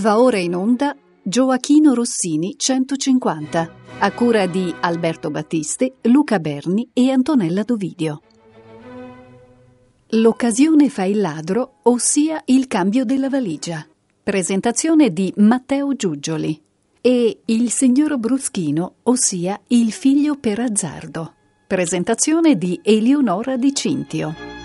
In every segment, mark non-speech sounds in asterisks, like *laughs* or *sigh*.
Va ora in onda Gioachino Rossini 150, a cura di Alberto Battisti, Luca Berni e Antonella Dovidio. L'occasione fa il ladro, ossia il cambio della valigia. Presentazione di Matteo Giugioli. E il signor Bruschino, ossia il figlio per azzardo. Presentazione di Eleonora Di Cintio.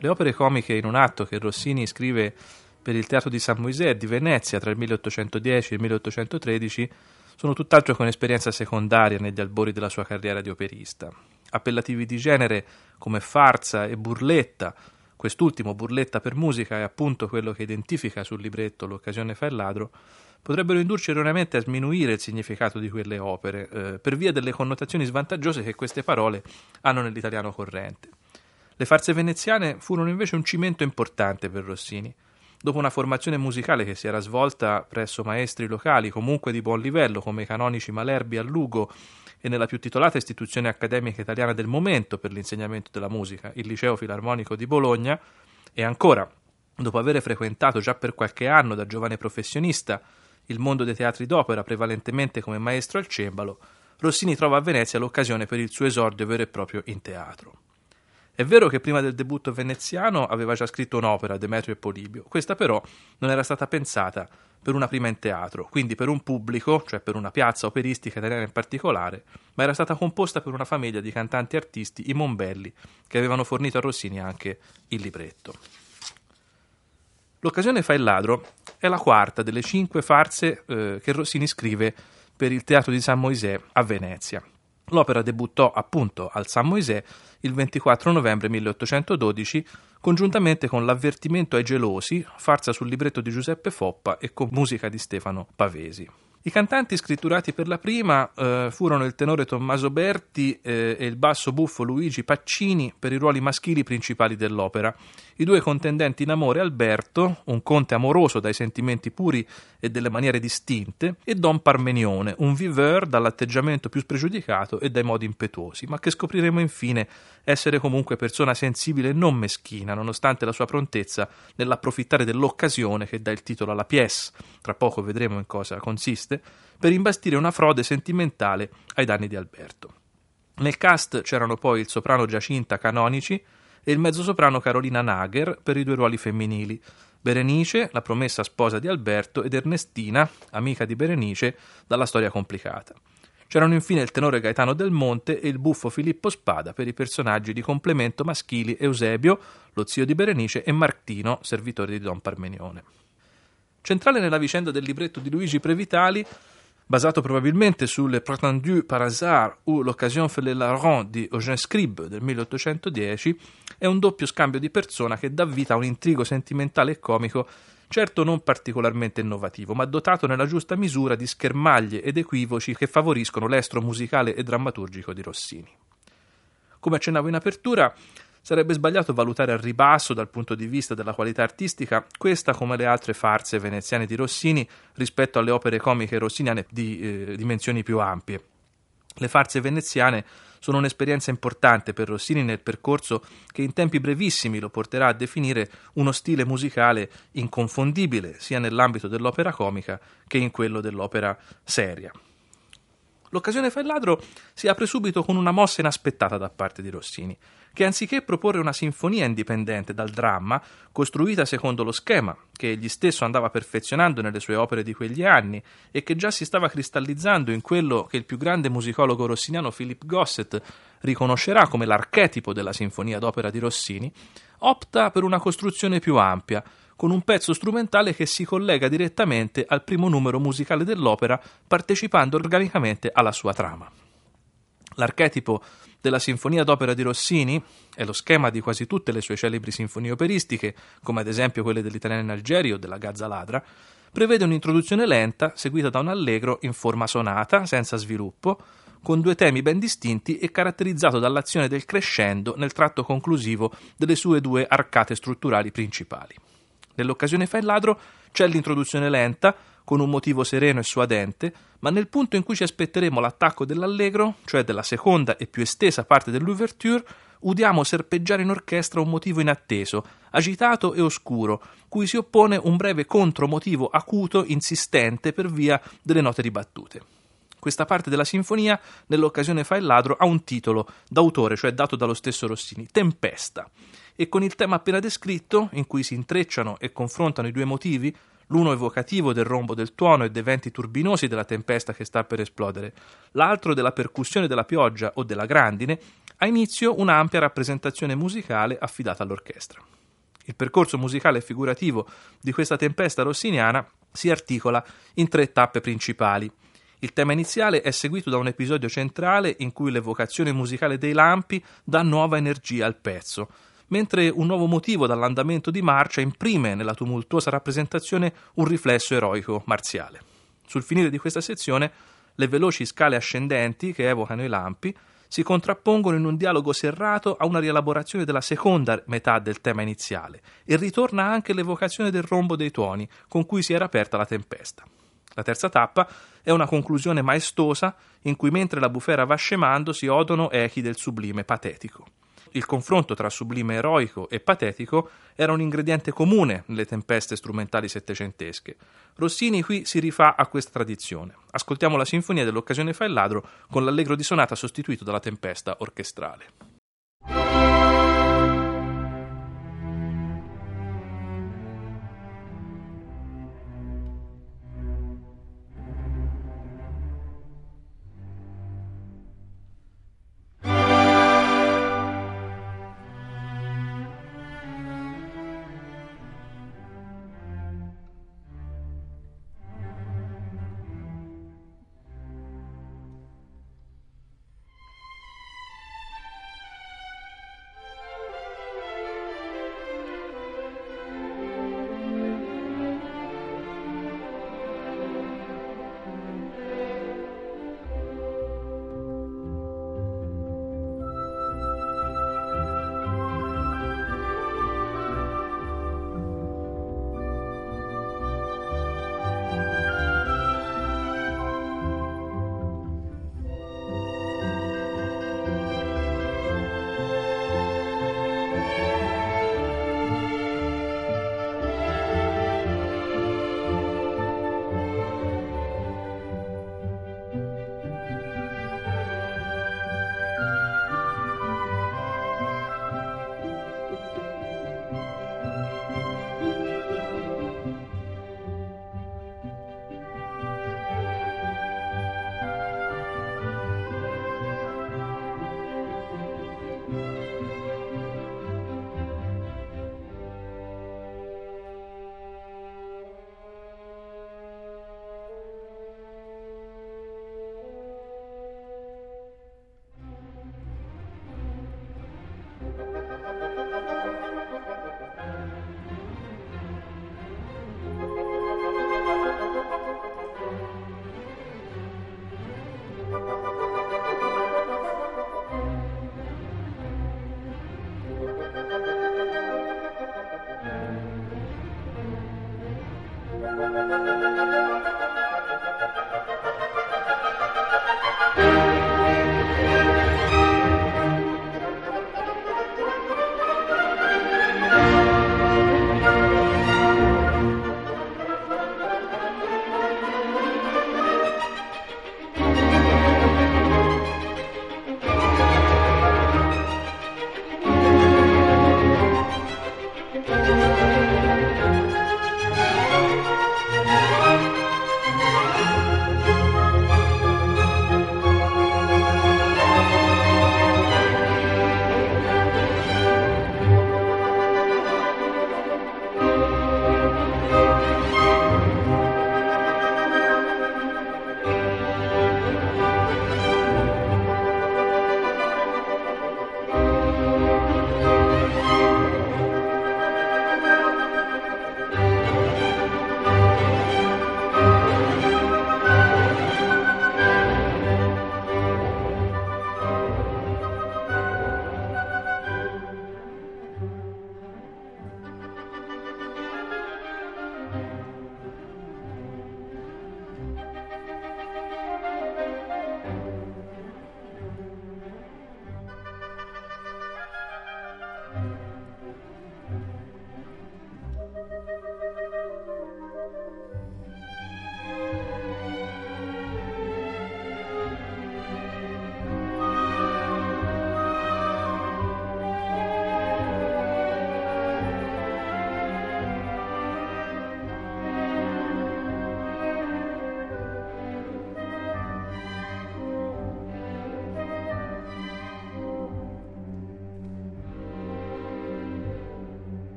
Le opere comiche in un atto che Rossini scrive per il Teatro di San Moisè di Venezia tra il 1810 e il 1813 sono tutt'altro che un'esperienza secondaria negli albori della sua carriera di operista. Appellativi di genere come farsa e burletta, quest'ultimo burletta per musica è appunto quello che identifica sul libretto L'occasione fa il ladro, potrebbero indurci erroneamente a sminuire il significato di quelle opere, eh, per via delle connotazioni svantaggiose che queste parole hanno nell'italiano corrente. Le farse veneziane furono invece un cimento importante per Rossini. Dopo una formazione musicale che si era svolta presso maestri locali comunque di buon livello come i canonici Malerbi a Lugo e nella più titolata istituzione accademica italiana del momento per l'insegnamento della musica, il Liceo Filarmonico di Bologna, e ancora, dopo aver frequentato già per qualche anno da giovane professionista il mondo dei teatri d'opera prevalentemente come maestro al cembalo, Rossini trova a Venezia l'occasione per il suo esordio vero e proprio in teatro. È vero che prima del debutto veneziano aveva già scritto un'opera, Demetrio e Polibio, questa però non era stata pensata per una prima in teatro, quindi per un pubblico, cioè per una piazza operistica italiana in particolare, ma era stata composta per una famiglia di cantanti artisti, i Mombelli, che avevano fornito a Rossini anche il libretto. L'occasione fa il ladro è la quarta delle cinque farse eh, che Rossini scrive per il Teatro di San Moisè a Venezia. L'opera debuttò appunto al San Moisè il 24 novembre 1812, congiuntamente con L'avvertimento ai gelosi, farsa sul libretto di Giuseppe Foppa e con musica di Stefano Pavesi. I cantanti scritturati per la prima eh, furono il tenore Tommaso Berti eh, e il basso buffo Luigi Paccini per i ruoli maschili principali dell'opera. I due contendenti in amore Alberto, un conte amoroso dai sentimenti puri e delle maniere distinte, e Don Parmenione, un viveur dall'atteggiamento più spregiudicato e dai modi impetuosi, ma che scopriremo infine essere comunque persona sensibile e non meschina, nonostante la sua prontezza nell'approfittare dell'occasione che dà il titolo alla pièce, tra poco vedremo in cosa consiste, per imbastire una frode sentimentale ai danni di Alberto. Nel cast c'erano poi il soprano Giacinta Canonici e il mezzosoprano Carolina Nager per i due ruoli femminili, Berenice, la promessa sposa di Alberto, ed Ernestina, amica di Berenice, dalla storia complicata. C'erano infine il tenore Gaetano Del Monte e il buffo Filippo Spada per i personaggi di complemento maschili Eusebio, lo zio di Berenice, e Martino, servitore di Don Parmenione. Centrale nella vicenda del libretto di Luigi Previtali, basato probabilmente sulle Prétendues par hasard ou L'occasion fait le larron di Eugène Scribe del 1810, è un doppio scambio di persona che dà vita a un intrigo sentimentale e comico certo non particolarmente innovativo, ma dotato nella giusta misura di schermaglie ed equivoci che favoriscono l'estro musicale e drammaturgico di Rossini. Come accennavo in apertura, Sarebbe sbagliato valutare al ribasso dal punto di vista della qualità artistica questa come le altre farse veneziane di Rossini rispetto alle opere comiche rossiniane di eh, dimensioni più ampie. Le farse veneziane sono un'esperienza importante per Rossini nel percorso che in tempi brevissimi lo porterà a definire uno stile musicale inconfondibile sia nell'ambito dell'opera comica che in quello dell'opera seria. L'occasione fa il ladro si apre subito con una mossa inaspettata da parte di Rossini che anziché proporre una sinfonia indipendente dal dramma, costruita secondo lo schema che egli stesso andava perfezionando nelle sue opere di quegli anni e che già si stava cristallizzando in quello che il più grande musicologo rossiniano Philip Gossett riconoscerà come l'archetipo della sinfonia d'opera di Rossini, opta per una costruzione più ampia, con un pezzo strumentale che si collega direttamente al primo numero musicale dell'opera, partecipando organicamente alla sua trama. L'archetipo della Sinfonia d'opera di Rossini è lo schema di quasi tutte le sue celebri sinfonie operistiche, come ad esempio quelle dell'Italiano in Algeria o della Gazza Ladra, prevede un'introduzione lenta seguita da un allegro in forma sonata, senza sviluppo, con due temi ben distinti e caratterizzato dall'azione del crescendo nel tratto conclusivo delle sue due arcate strutturali principali. Nell'occasione fa il ladro c'è l'introduzione lenta, con un motivo sereno e suadente, ma nel punto in cui ci aspetteremo l'attacco dell'allegro, cioè della seconda e più estesa parte dell'ouverture, udiamo serpeggiare in orchestra un motivo inatteso, agitato e oscuro, cui si oppone un breve contromotivo acuto, insistente per via delle note ribattute. Questa parte della sinfonia, nell'occasione fa il ladro, ha un titolo d'autore, cioè dato dallo stesso Rossini, Tempesta, e con il tema appena descritto, in cui si intrecciano e confrontano i due motivi, l'uno evocativo del rombo del tuono e dei venti turbinosi della tempesta che sta per esplodere, l'altro della percussione della pioggia o della grandine, ha inizio un'ampia rappresentazione musicale affidata all'orchestra. Il percorso musicale e figurativo di questa tempesta rossiniana si articola in tre tappe principali. Il tema iniziale è seguito da un episodio centrale in cui l'evocazione musicale dei lampi dà nuova energia al pezzo, mentre un nuovo motivo dall'andamento di marcia imprime nella tumultuosa rappresentazione un riflesso eroico marziale. Sul finire di questa sezione, le veloci scale ascendenti che evocano i lampi si contrappongono in un dialogo serrato a una rielaborazione della seconda metà del tema iniziale e ritorna anche l'evocazione del rombo dei tuoni con cui si era aperta la tempesta. La terza tappa è una conclusione maestosa in cui mentre la bufera va scemando si odono echi del sublime patetico. Il confronto tra sublime eroico e patetico era un ingrediente comune nelle tempeste strumentali settecentesche. Rossini qui si rifà a questa tradizione. Ascoltiamo la sinfonia dell'occasione fa il ladro con l'allegro di sonata sostituito dalla tempesta orchestrale.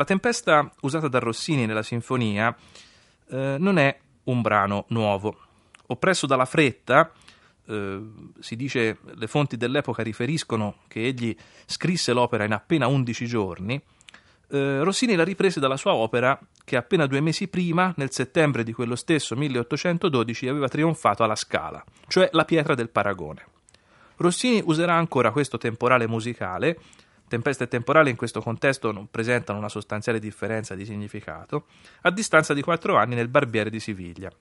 La tempesta usata da Rossini nella sinfonia eh, non è un brano nuovo. Oppresso dalla fretta, eh, si dice, le fonti dell'epoca riferiscono che egli scrisse l'opera in appena 11 giorni, eh, Rossini la riprese dalla sua opera che appena due mesi prima, nel settembre di quello stesso 1812, aveva trionfato alla Scala, cioè la pietra del paragone. Rossini userà ancora questo temporale musicale, tempesta e temporale in questo contesto non presentano una sostanziale differenza di significato, a distanza di quattro anni nel Barbiere di Siviglia.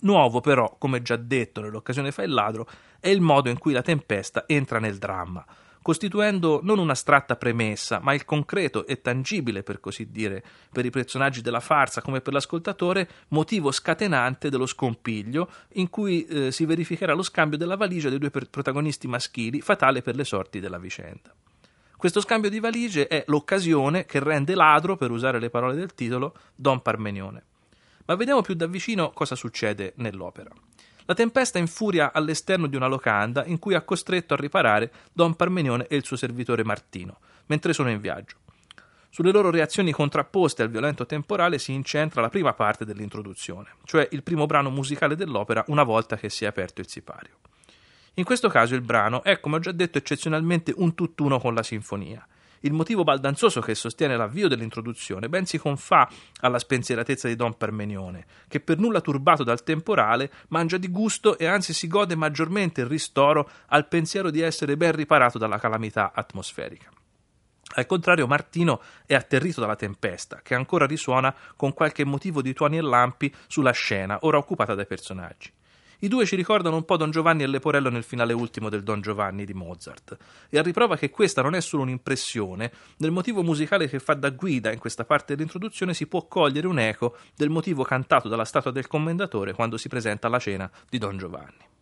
Nuovo però, come già detto nell'occasione fa il ladro, è il modo in cui la tempesta entra nel dramma, costituendo non un'astratta premessa, ma il concreto e tangibile, per così dire, per i personaggi della farsa come per l'ascoltatore, motivo scatenante dello scompiglio in cui eh, si verificherà lo scambio della valigia dei due protagonisti maschili, fatale per le sorti della vicenda. Questo scambio di valigie è l'occasione che rende ladro, per usare le parole del titolo, Don Parmenione. Ma vediamo più da vicino cosa succede nell'opera. La tempesta infuria all'esterno di una locanda in cui ha costretto a riparare Don Parmenione e il suo servitore Martino, mentre sono in viaggio. Sulle loro reazioni contrapposte al violento temporale si incentra la prima parte dell'introduzione, cioè il primo brano musicale dell'opera una volta che si è aperto il sipario. In questo caso il brano è, come ho già detto, eccezionalmente un tutt'uno con la sinfonia il motivo baldanzoso che sostiene l'avvio dell'introduzione ben si confà alla spensieratezza di Don Parmenione, che per nulla turbato dal temporale mangia di gusto e anzi si gode maggiormente il ristoro al pensiero di essere ben riparato dalla calamità atmosferica. Al contrario, Martino è atterrito dalla tempesta, che ancora risuona con qualche motivo di tuoni e lampi sulla scena, ora occupata dai personaggi. I due ci ricordano un po' Don Giovanni e Leporello nel finale ultimo del Don Giovanni di Mozart, e a riprova che questa non è solo un'impressione, nel motivo musicale che fa da guida in questa parte dell'introduzione si può cogliere un eco del motivo cantato dalla statua del commendatore quando si presenta alla cena di Don Giovanni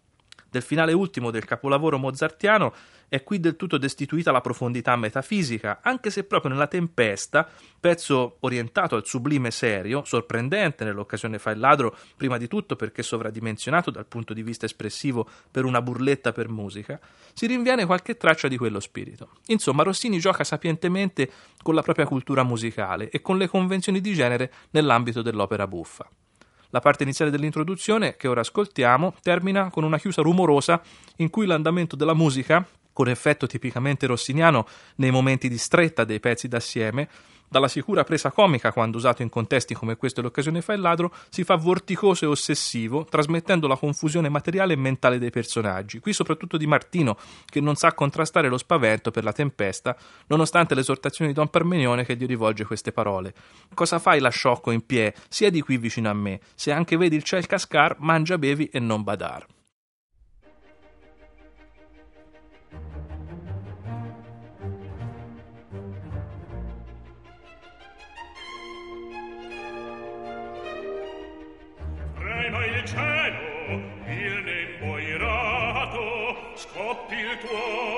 del finale ultimo del capolavoro mozartiano è qui del tutto destituita la profondità metafisica, anche se proprio nella Tempesta, pezzo orientato al sublime serio, sorprendente nell'occasione fa il ladro, prima di tutto perché sovradimensionato dal punto di vista espressivo per una burletta per musica, si rinviene qualche traccia di quello spirito. Insomma, Rossini gioca sapientemente con la propria cultura musicale e con le convenzioni di genere nell'ambito dell'opera buffa. La parte iniziale dell'introduzione, che ora ascoltiamo, termina con una chiusa rumorosa in cui l'andamento della musica, con effetto tipicamente rossiniano nei momenti di stretta dei pezzi d'assieme, dalla sicura presa comica quando usato in contesti come questo e l'occasione fa il ladro, si fa vorticoso e ossessivo, trasmettendo la confusione materiale e mentale dei personaggi, qui soprattutto di Martino, che non sa contrastare lo spavento per la tempesta, nonostante l'esortazione di Don Parmenione che gli rivolge queste parole. Cosa fai la sciocco in pie? Siedi qui vicino a me. Se anche vedi il ciel cascar, mangia, bevi e non badar. Cielo, il nembo irato, scoppi il tuono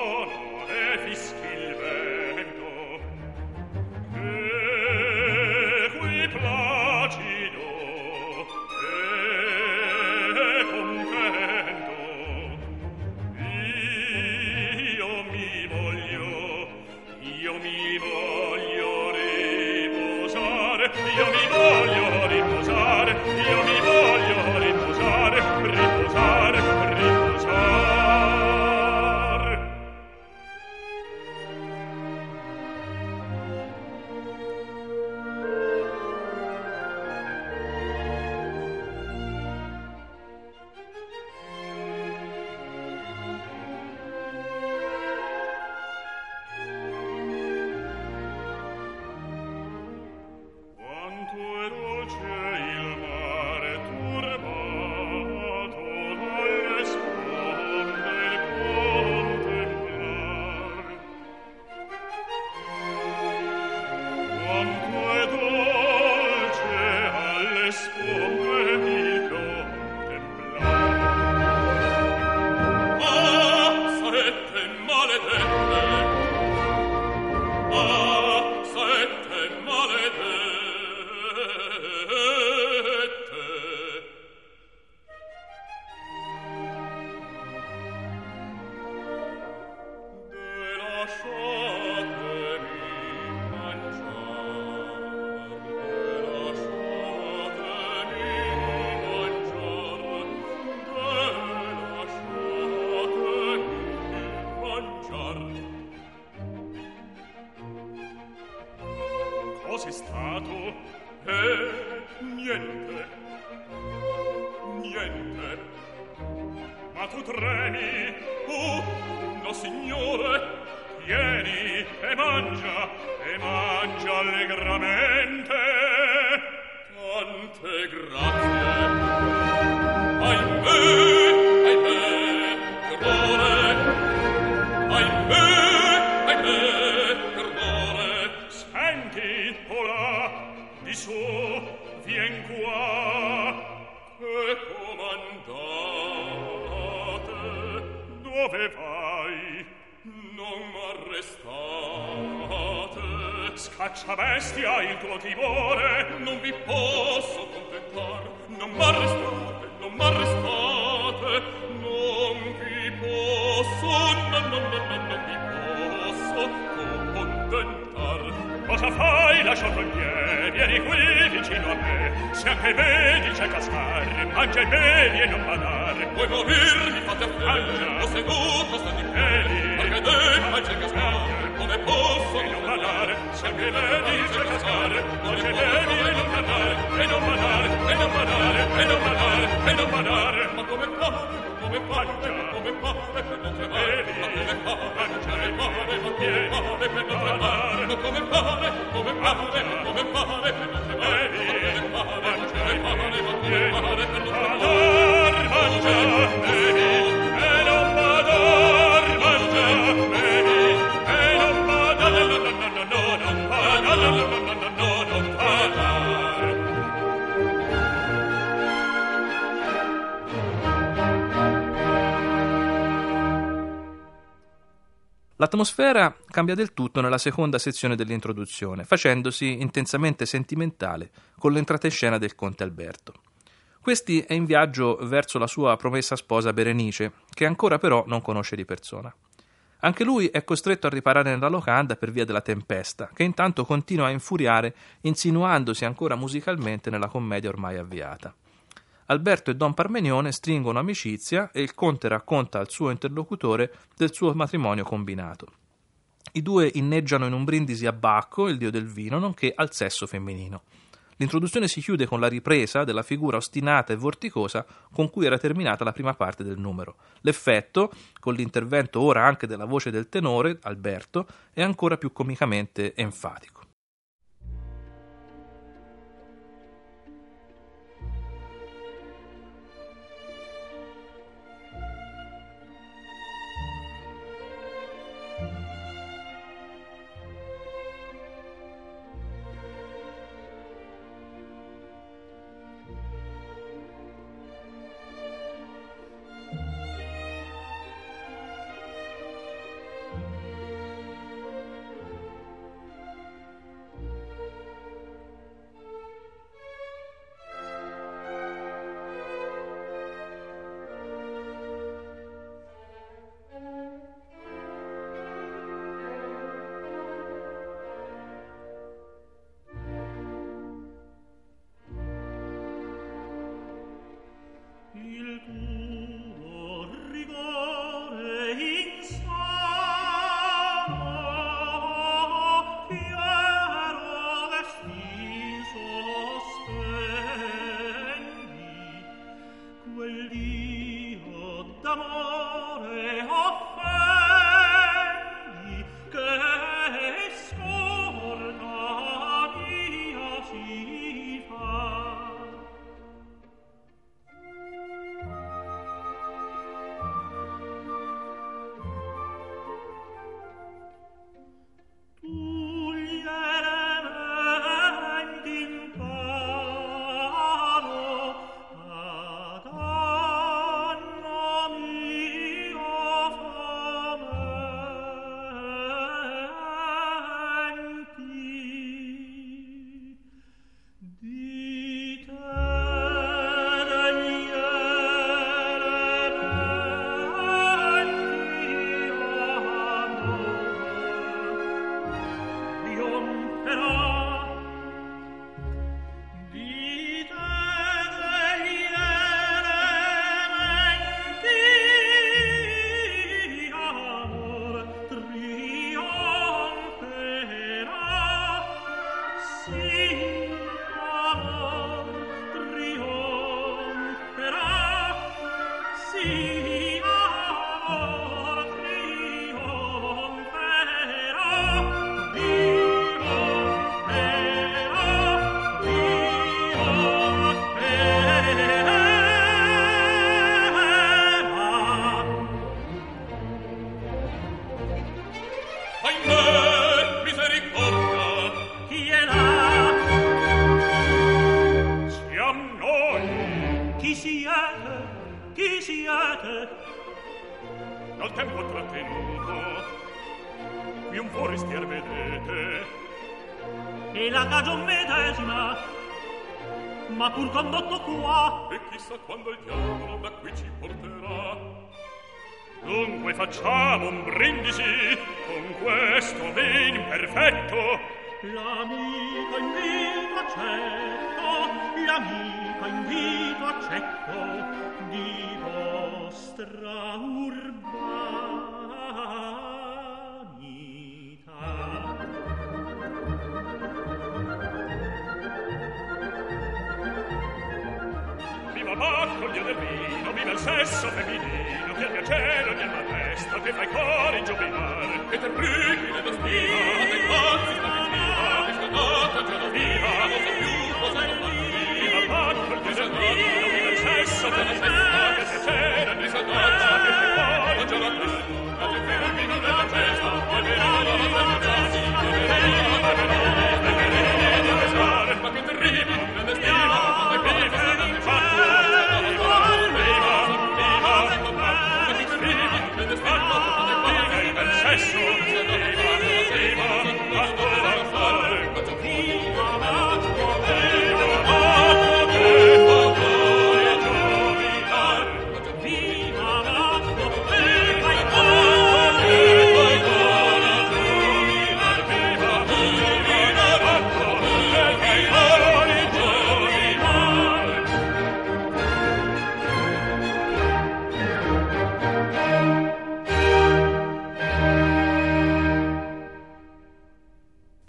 cascare, mangia i peli e non badare. Vuoi morirmi, fate a fede, ho seduto, sta di. Anche te, ma c'è cascare, come posso non badare? Se anche vedi c'è cascare, mangia i peli e non badare. E non badare, e non badare, e non badare, e non badare. Ma come fare, come fare, come fare per non tremare? Ma come fare, mangiare il mare, ma come tremare? Ma come fare, come fare, come per non? L'atmosfera cambia del tutto nella seconda sezione dell'introduzione, facendosi intensamente sentimentale con l'entrata in scena del conte Alberto. Questi è in viaggio verso la sua promessa sposa Berenice, che ancora però non conosce di persona. Anche lui è costretto a riparare nella locanda per via della tempesta, che intanto continua a infuriare, insinuandosi ancora musicalmente nella commedia ormai avviata. Alberto e Don Parmenione stringono amicizia e il conte racconta al suo interlocutore del suo matrimonio combinato. I due inneggiano in un brindisi a Bacco, il dio del vino, nonché al sesso femminino. L'introduzione si chiude con la ripresa della figura ostinata e vorticosa con cui era terminata la prima parte del numero. L'effetto, con l'intervento ora anche della voce del tenore, Alberto, è ancora più comicamente enfatico. Sesso *laughs*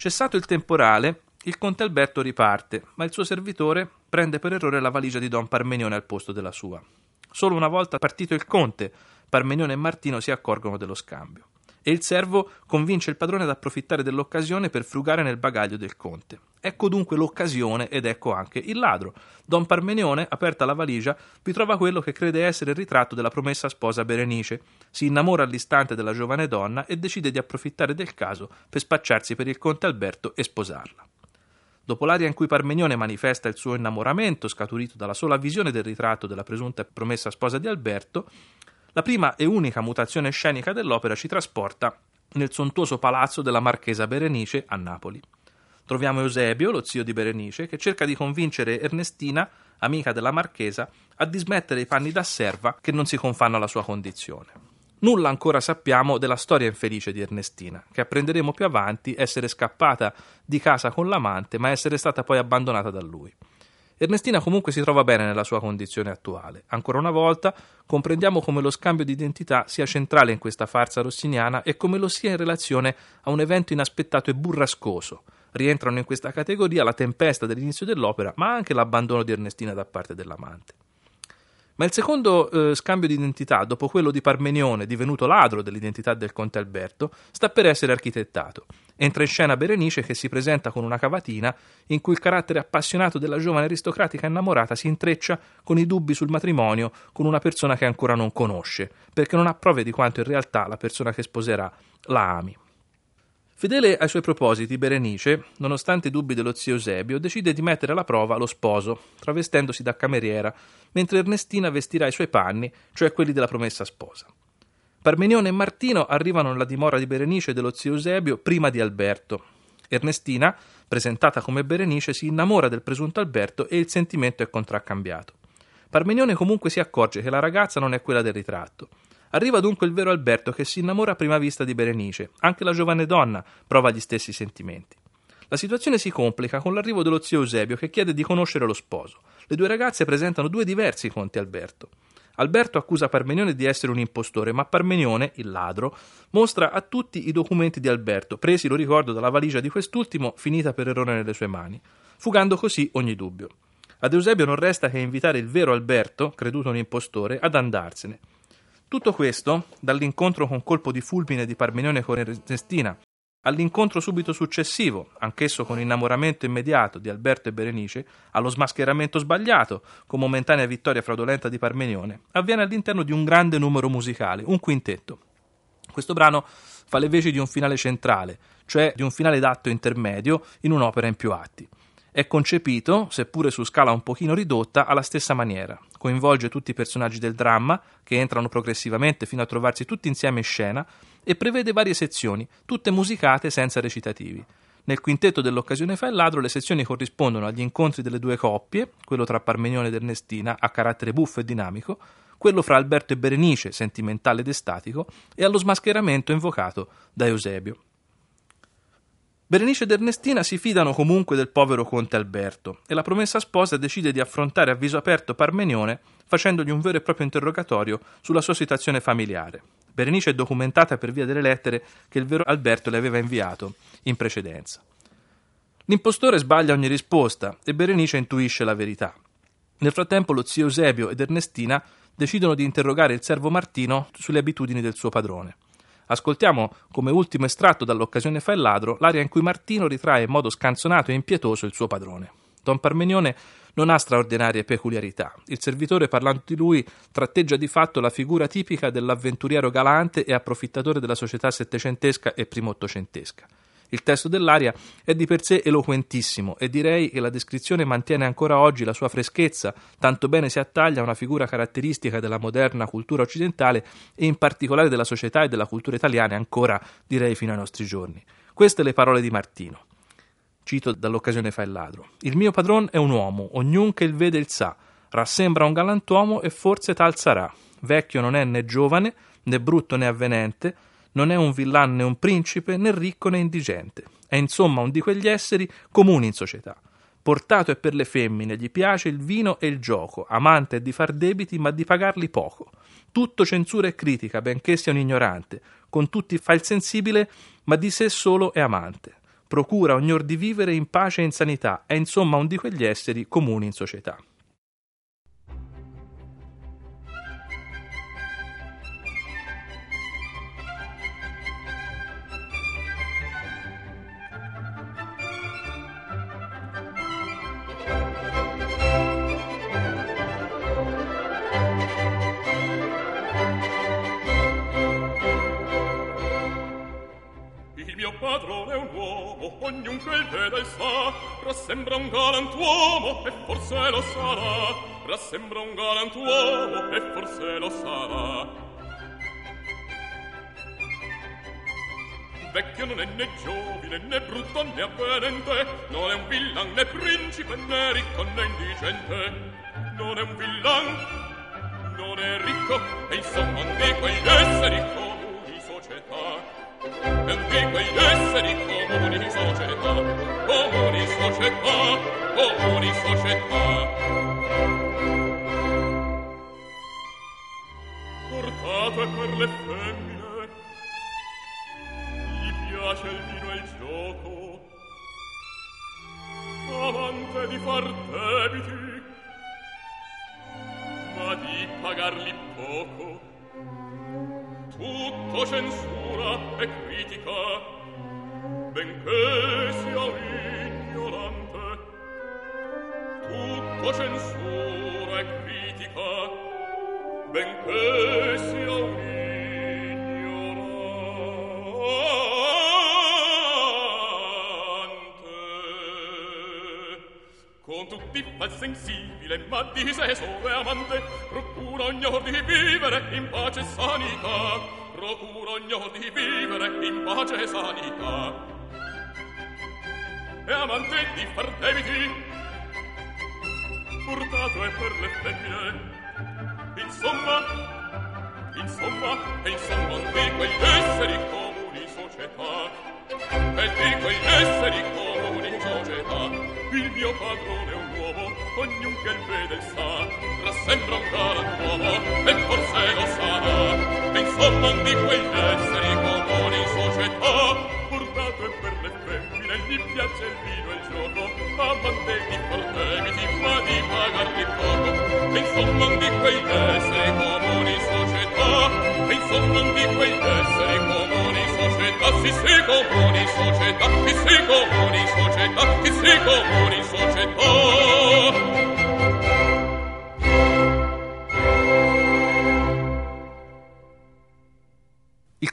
Cessato il temporale, il conte Alberto riparte, ma il suo servitore prende per errore la valigia di don Parmenione al posto della sua. Solo una volta partito il conte, Parmenione e Martino si accorgono dello scambio e il servo convince il padrone ad approfittare dell'occasione per frugare nel bagaglio del conte. Ecco dunque l'occasione ed ecco anche il ladro. Don Parmenione, aperta la valigia, vi trova quello che crede essere il ritratto della promessa sposa Berenice. Si innamora all'istante della giovane donna e decide di approfittare del caso per spacciarsi per il conte Alberto e sposarla. Dopo l'aria in cui Parmenione manifesta il suo innamoramento, scaturito dalla sola visione del ritratto della presunta promessa sposa di Alberto, la prima e unica mutazione scenica dell'opera ci trasporta nel sontuoso palazzo della marchesa Berenice a Napoli. Troviamo Eusebio, lo zio di Berenice, che cerca di convincere Ernestina, amica della marchesa, a dismettere i panni da serva che non si confanno alla sua condizione. Nulla ancora sappiamo della storia infelice di Ernestina, che apprenderemo più avanti essere scappata di casa con l'amante, ma essere stata poi abbandonata da lui. Ernestina comunque si trova bene nella sua condizione attuale. Ancora una volta comprendiamo come lo scambio di identità sia centrale in questa farsa rossiniana e come lo sia in relazione a un evento inaspettato e burrascoso. Rientrano in questa categoria la tempesta dell'inizio dell'opera, ma anche l'abbandono di Ernestina da parte dell'amante. Ma il secondo eh, scambio di identità, dopo quello di Parmenione, divenuto ladro dell'identità del conte Alberto, sta per essere architettato. Entra in scena Berenice che si presenta con una cavatina in cui il carattere appassionato della giovane aristocratica innamorata si intreccia con i dubbi sul matrimonio con una persona che ancora non conosce, perché non ha prove di quanto in realtà la persona che sposerà la ami. Fedele ai suoi propositi, Berenice, nonostante i dubbi dello zio Eusebio, decide di mettere alla prova lo sposo, travestendosi da cameriera, mentre Ernestina vestirà i suoi panni, cioè quelli della promessa sposa. Parmenione e Martino arrivano nella dimora di Berenice e dello zio Eusebio prima di Alberto. Ernestina, presentata come Berenice, si innamora del presunto Alberto e il sentimento è contraccambiato. Parmenione comunque si accorge che la ragazza non è quella del ritratto Arriva dunque il vero Alberto che si innamora a prima vista di Berenice. Anche la giovane donna prova gli stessi sentimenti. La situazione si complica con l'arrivo dello zio Eusebio che chiede di conoscere lo sposo. Le due ragazze presentano due diversi conti Alberto. Alberto accusa Parmenione di essere un impostore, ma Parmenione, il ladro, mostra a tutti i documenti di Alberto, presi, lo ricordo, dalla valigia di quest'ultimo, finita per errore nelle sue mani, fugando così ogni dubbio. Ad Eusebio non resta che invitare il vero Alberto, creduto un impostore, ad andarsene. Tutto questo, dall'incontro con colpo di fulmine di Parmenione con Ernestina, all'incontro subito successivo, anch'esso con innamoramento immediato di Alberto e Berenice, allo smascheramento sbagliato, con momentanea vittoria fraudolenta di Parmenione, avviene all'interno di un grande numero musicale, un quintetto. Questo brano fa le veci di un finale centrale, cioè di un finale d'atto intermedio in un'opera in più atti. È concepito, seppure su scala un pochino ridotta, alla stessa maniera. Coinvolge tutti i personaggi del dramma, che entrano progressivamente fino a trovarsi tutti insieme in scena, e prevede varie sezioni, tutte musicate senza recitativi. Nel quintetto dell'occasione fa il ladro le sezioni corrispondono agli incontri delle due coppie, quello tra Parmenione ed Ernestina, a carattere buffo e dinamico, quello fra Alberto e Berenice, sentimentale ed estatico, e allo smascheramento invocato da Eusebio. Berenice ed Ernestina si fidano comunque del povero conte Alberto e la promessa sposa decide di affrontare a viso aperto Parmenione facendogli un vero e proprio interrogatorio sulla sua situazione familiare. Berenice è documentata per via delle lettere che il vero Alberto le aveva inviato in precedenza. L'impostore sbaglia ogni risposta e Berenice intuisce la verità. Nel frattempo lo zio Eusebio ed Ernestina decidono di interrogare il servo Martino sulle abitudini del suo padrone. Ascoltiamo come ultimo estratto dall'occasione fa il ladro l'aria in cui Martino ritrae in modo scanzonato e impietoso il suo padrone. Don Parmenione non ha straordinarie peculiarità. Il servitore, parlando di lui, tratteggia di fatto la figura tipica dell'avventuriero galante e approfittatore della società settecentesca e primo ottocentesca. Il testo dell'aria è di per sé eloquentissimo e direi che la descrizione mantiene ancora oggi la sua freschezza, tanto bene si attaglia a una figura caratteristica della moderna cultura occidentale e in particolare della società e della cultura italiana ancora direi fino ai nostri giorni. Queste le parole di Martino. Cito dall'occasione fa il ladro. Il mio padron è un uomo, ognun che il vede il sa, rassembra un galantuomo e forse tal sarà. Vecchio non è né giovane, né brutto né avvenente, non è un villan né un principe, né ricco né indigente. È insomma un di quegli esseri comuni in società. Portato è per le femmine, gli piace il vino e il gioco, amante è di far debiti, ma di pagarli poco. Tutto censura e critica, benché sia un ignorante, con tutti fa il sensibile, ma di sé solo è amante. Procura ognor di vivere in pace e in sanità, è insomma un di quegli esseri comuni in società. Uomo, ognunque il vede il sa, rassembra un galantuomo e forse lo sarà, rassembra un galantuomo e forse lo sarà. Vecchio non è né giovine, né brutto né avvenente, non è un villan né principe, né ricco né indigente, non è un villan, non è ricco, e insomma di quegli esseri comuni società, e quegli esseri comuni società, comuni società, comuni società. Portate per le femmine, gli piace il vino e il gioco, amante di far debiti, ma di pagarli poco, tutto censura e critica benché sia ignorante. Tutto censura e critica benché sia un ignorante. Con tutti falsa insibile ma diseso e amante procura ogni or di vivere in pace e sanità procura ogni or di vivere in pace e sanità. È amante di far debiti. Portato è per le femmine. Insomma insomma e insomma di quegli esseri comuni società. E di quegli esseri comuni società. Il mio padrone è un uomo ognun che il vede sa. Sembra un galantuomo e forse lo sarà e insomma di quegli esseri gli piace il vino e il gioco amante di cortevisi ma di pagar di poco. E insomma di quegli esseri comuni società e insomma di quegli esseri comuni società. Si si comuni società si si comuni società si si comuni società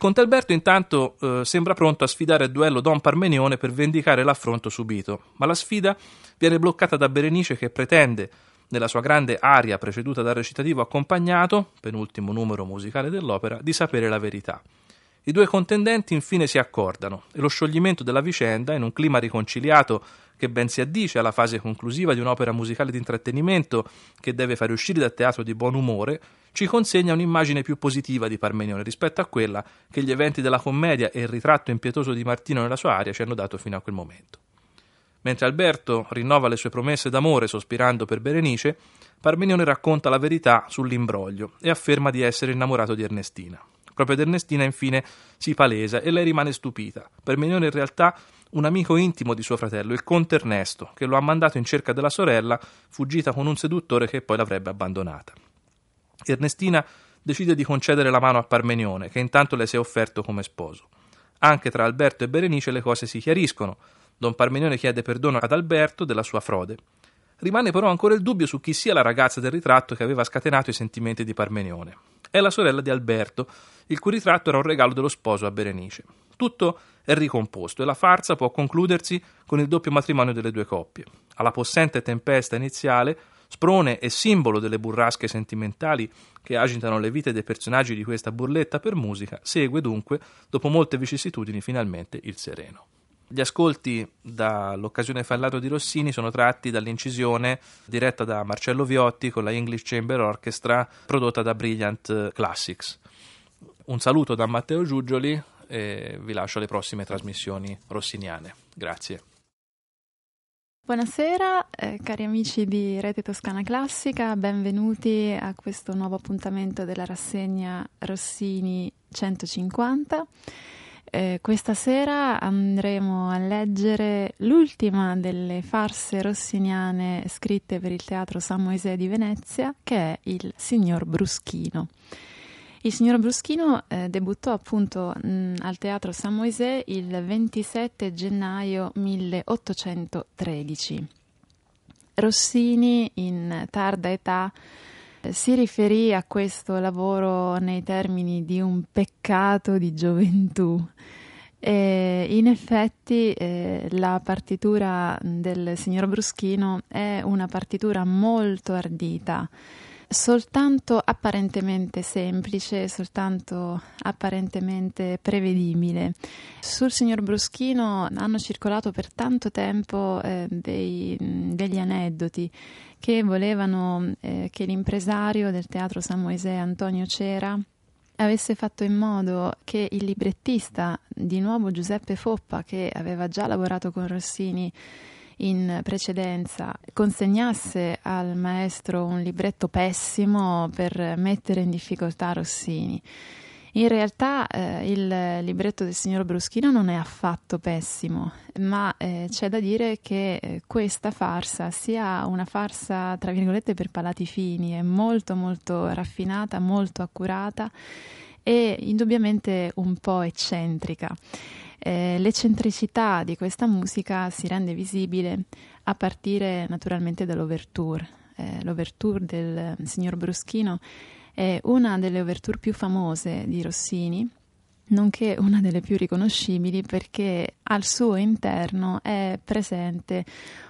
conte Alberto intanto eh, sembra pronto a sfidare il duello Don Parmenione per vendicare l'affronto subito, ma la sfida viene bloccata da Berenice che pretende, nella sua grande aria preceduta dal recitativo accompagnato, penultimo numero musicale dell'opera, di sapere la verità. I due contendenti infine si accordano e lo scioglimento della vicenda, in un clima riconciliato che ben si addice alla fase conclusiva di un'opera musicale di intrattenimento che deve fare uscire dal teatro di buon umore, ci consegna un'immagine più positiva di Parmenione rispetto a quella che gli eventi della commedia e il ritratto impietoso di Martino nella sua aria ci hanno dato fino a quel momento. Mentre Alberto rinnova le sue promesse d'amore sospirando per Berenice, Parmenione racconta la verità sull'imbroglio e afferma di essere innamorato di Ernestina. Proprio ed Ernestina infine si palesa e lei rimane stupita. Parmenione in realtà un amico intimo di suo fratello, il conte Ernesto, che lo ha mandato in cerca della sorella, fuggita con un seduttore che poi l'avrebbe abbandonata. Ernestina decide di concedere la mano a Parmenione, che intanto le si è offerto come sposo. Anche tra Alberto e Berenice le cose si chiariscono. Don Parmenione chiede perdono ad Alberto della sua frode. Rimane però ancora il dubbio su chi sia la ragazza del ritratto che aveva scatenato i sentimenti di Parmenione. È la sorella di Alberto, il cui ritratto era un regalo dello sposo a Berenice. Tutto è ricomposto e la farsa può concludersi con il doppio matrimonio delle due coppie. Alla possente tempesta iniziale, sprone e simbolo delle burrasche sentimentali che agitano le vite dei personaggi di questa burletta per musica, segue dunque, dopo molte vicissitudini, finalmente il sereno. Gli ascolti dall'occasione fallato di Rossini sono tratti dall'incisione diretta da Marcello Viotti con la English Chamber Orchestra prodotta da Brilliant Classics. Un saluto da Matteo Giugioli e vi lascio alle prossime trasmissioni rossiniane. Grazie. Buonasera eh, cari amici di Rete Toscana Classica, benvenuti a questo nuovo appuntamento della rassegna Rossini 150. Eh, questa sera andremo a leggere l'ultima delle farse rossiniane scritte per il Teatro San Moisè di Venezia, che è Il Signor Bruschino. Il signor Bruschino eh, debuttò appunto mh, al Teatro San Moisè il 27 gennaio 1813. Rossini, in tarda età, eh, si riferì a questo lavoro nei termini di un peccato di gioventù. E in effetti eh, la partitura del signor Bruschino è una partitura molto ardita soltanto apparentemente semplice, soltanto apparentemente prevedibile. Sul signor Bruschino hanno circolato per tanto tempo eh, dei, degli aneddoti che volevano eh, che l'impresario del teatro San Moisè Antonio Cera avesse fatto in modo che il librettista, di nuovo Giuseppe Foppa, che aveva già lavorato con Rossini in precedenza consegnasse al maestro un libretto pessimo per mettere in difficoltà Rossini. In realtà eh, il libretto del signor Bruschino non è affatto pessimo, ma eh, c'è da dire che eh, questa farsa sia una farsa, tra virgolette, per palati fini, è molto molto raffinata, molto accurata e indubbiamente un po' eccentrica. Eh, l'eccentricità di questa musica si rende visibile a partire naturalmente dall'ouverture. Eh, l'ouverture del signor Bruschino è una delle ouverture più famose di Rossini, nonché una delle più riconoscibili perché al suo interno è presente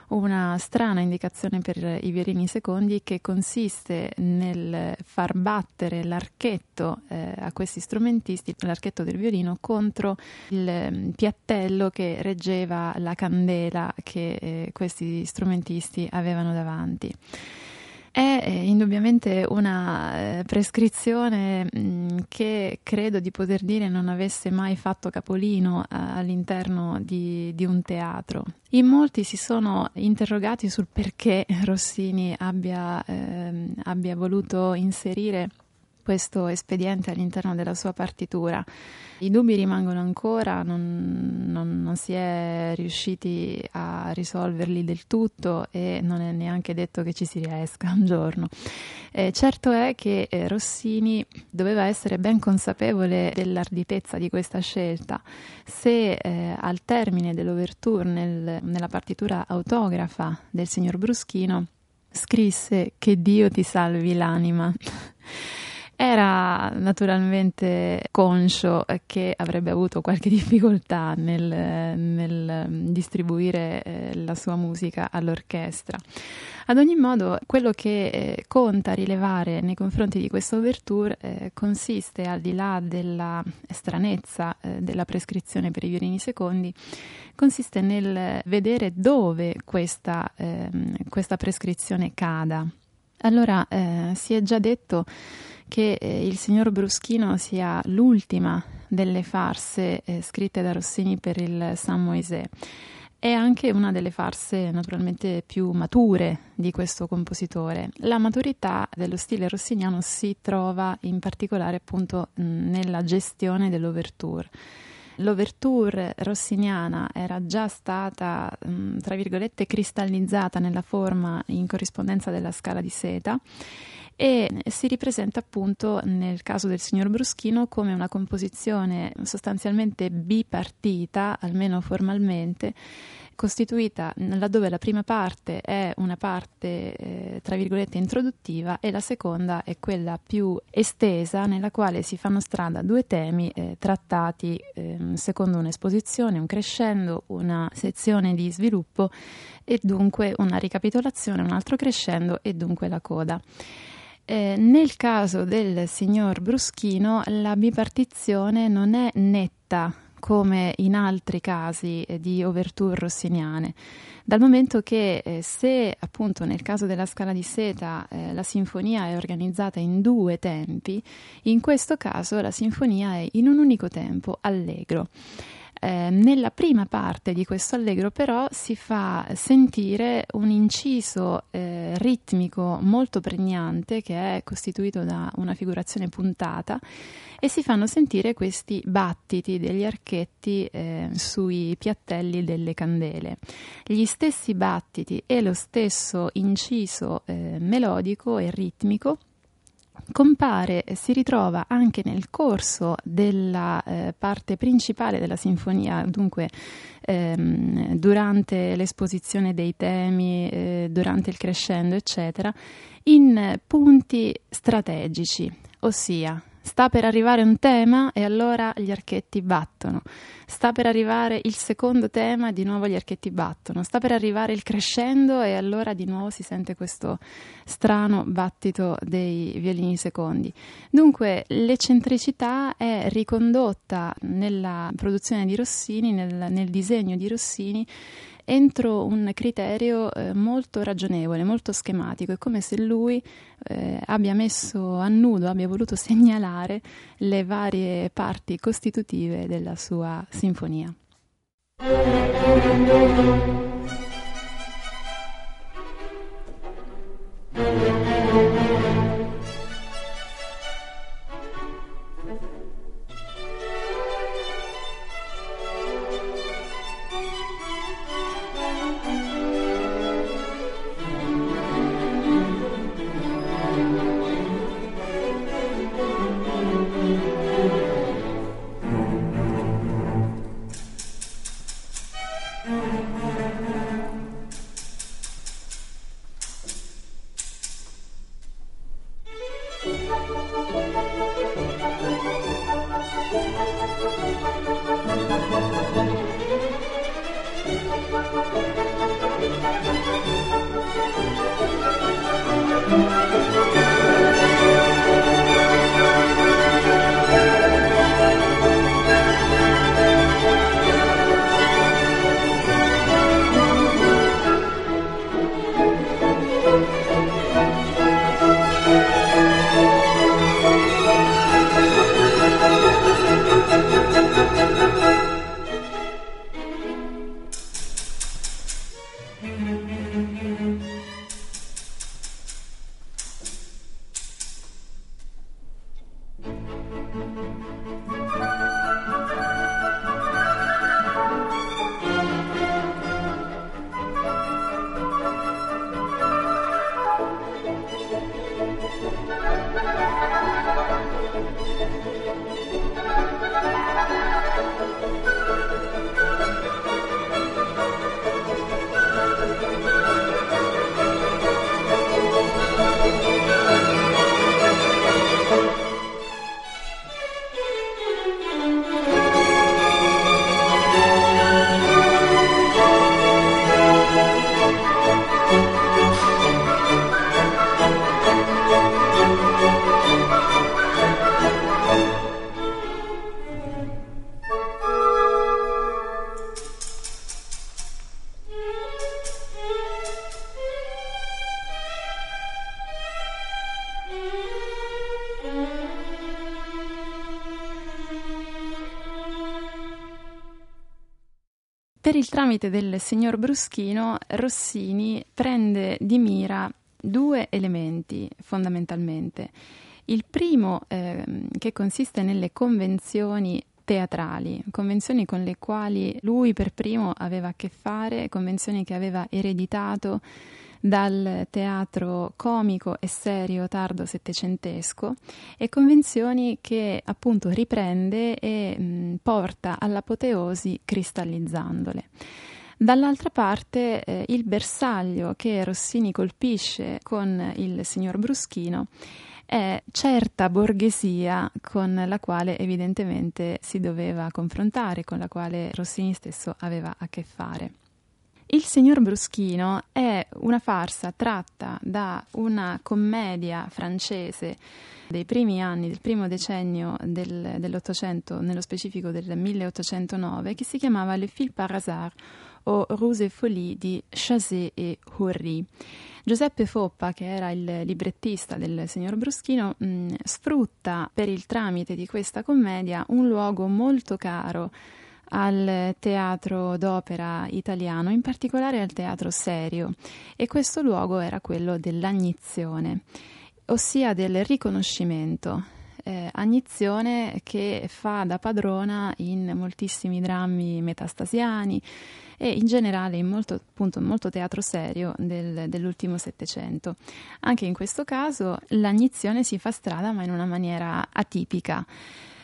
una strana indicazione per i violini secondi che consiste nel far battere l'archetto eh, a questi strumentisti, l'archetto del violino, contro il mm, piattello che reggeva la candela che eh, questi strumentisti avevano davanti. È eh, indubbiamente una eh, prescrizione mm, che credo di poter dire non avesse mai fatto capolino eh, all'interno di, di, un teatro. In molti si sono interrogati sul perché Rossini abbia, ehm, abbia voluto inserire questo espediente all'interno della sua partitura. I dubbi rimangono ancora, non, non, non, si è riusciti a risolverli del tutto e non è neanche detto che ci si riesca un giorno. Eh, certo è che eh, Rossini doveva essere ben consapevole dell'arditezza di questa scelta. Se eh, al termine dell'ouverture nel, nella partitura autografa del signor Bruschino scrisse che Dio ti salvi l'anima. Era naturalmente conscio che avrebbe avuto qualche *laughs* difficoltà nel, nel distribuire eh, la sua musica all'orchestra. Ad ogni modo, quello che eh, conta rilevare nei confronti di questa ouverture eh, consiste, al di là della stranezza della prescrizione per i violini secondi, consiste nel vedere dove questa, ehm, questa prescrizione cada. Allora, si è già detto che eh, il signor Bruschino sia l'ultima delle farse eh, scritte da Rossini per il San Moisè. È anche una delle farse naturalmente più mature di questo compositore. La maturità dello stile rossiniano si trova in particolare appunto nella gestione dell'ouverture. L'ouverture rossiniana era già stata, tra virgolette, cristallizzata nella forma in corrispondenza della scala di seta e si ripresenta appunto nel caso del signor Bruschino come una composizione sostanzialmente bipartita, almeno formalmente, costituita laddove la prima parte è una parte eh, tra virgolette introduttiva e la seconda è quella più estesa nella quale si fanno strada due temi eh, trattati eh, secondo un'esposizione, un crescendo, una sezione di sviluppo e dunque una ricapitolazione, un altro crescendo e dunque la coda. Eh, nel caso del signor Bruschino la bipartizione non è netta come in altri casi eh, di ouverture rossiniane, dal momento che eh, se appunto nel caso della scala di seta eh, la sinfonia è organizzata in due tempi, in questo caso la sinfonia è in un unico tempo allegro. Eh, nella prima parte di questo allegro però si fa sentire un inciso eh, ritmico molto pregnante che è costituito da una figurazione puntata e si fanno sentire questi battiti degli archetti eh, sui piattelli delle candele. Gli stessi battiti e lo stesso inciso eh, melodico e ritmico compare e si ritrova anche nel corso della eh, parte principale della sinfonia, dunque ehm, durante l'esposizione dei temi, eh, durante il crescendo, eccetera, in punti strategici, ossia Sta per arrivare un tema e allora gli archetti battono. Sta per arrivare il secondo tema e di nuovo gli archetti battono. Sta per arrivare il crescendo e allora di nuovo si sente questo strano battito dei violini secondi. Dunque l'eccentricità è ricondotta nella produzione di Rossini, nel, nel disegno di Rossini entro un criterio eh, molto ragionevole, molto schematico. È come se lui eh, abbia messo a nudo, abbia voluto segnalare le varie parti costitutive della sua sinfonia. Tramite del signor Bruschino, Rossini prende di mira due elementi fondamentalmente. Il primo, eh, che consiste nelle convenzioni teatrali, convenzioni con le quali lui per primo aveva a che fare, convenzioni che aveva ereditato dal teatro comico e serio tardo settecentesco e convenzioni che appunto riprende e mh, porta all'apoteosi cristallizzandole. Dall'altra parte eh, il bersaglio che Rossini colpisce con il signor Bruschino è certa borghesia con la quale evidentemente si doveva confrontare, con la quale Rossini stesso aveva a che fare. Il signor Bruschino è una farsa tratta da una commedia francese dei primi anni, del primo decennio del, dell'Ottocento, nello specifico del 1809, che si chiamava Le Fil par hasard o Ruse Folie di Chazet e Horry. Giuseppe Foppa, che era il librettista del signor Bruschino, mh, sfrutta per il tramite di questa commedia un luogo molto caro al teatro d'opera italiano, in particolare al teatro serio, e questo luogo era quello dell'agnizione, ossia del riconoscimento. Eh, agnizione che fa da padrona in moltissimi drammi metastasiani e in generale in molto, appunto, molto teatro serio del, dell'ultimo Settecento. Anche in questo caso l'agnizione si fa strada ma in una maniera atipica.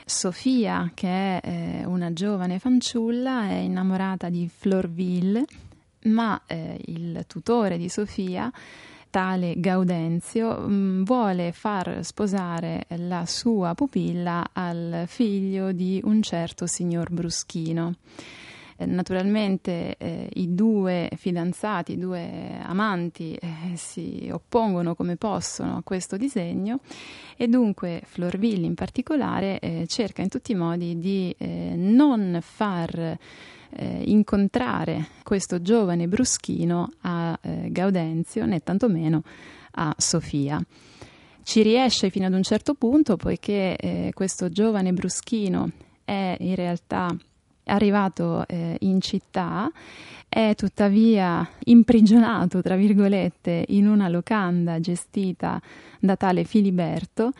Sofia, che è eh, una giovane fanciulla, è innamorata di Florville, ma eh, il tutore di Sofia, tale Gaudenzio, mm, vuole far sposare la sua pupilla al figlio di un certo signor Bruschino. Eh, naturalmente eh, i due fidanzati, i due amanti eh, si oppongono come possono a questo disegno e dunque Florville in particolare eh, cerca in tutti i modi di eh, non far eh, incontrare questo giovane bruschino a Gaudenzio né tantomeno a Sofia. Ci riesce fino ad un certo punto poiché questo giovane bruschino è in realtà arrivato eh, in città, è tuttavia imprigionato, tra virgolette, in una locanda gestita da tale Filiberto,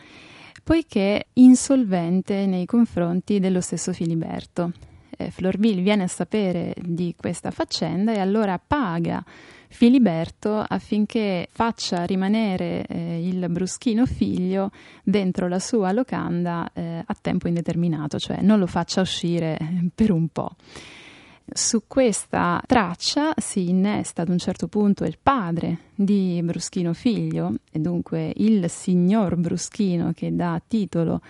poiché insolvente nei confronti dello stesso Filiberto. Eh, Florville viene a sapere di questa faccenda e allora paga Filiberto affinché faccia rimanere eh, il bruschino figlio dentro la sua locanda eh, a tempo indeterminato, cioè non lo faccia uscire per un po'. Su questa traccia si innesta ad un certo punto il padre di Bruschino figlio, e dunque il signor Bruschino che dà titolo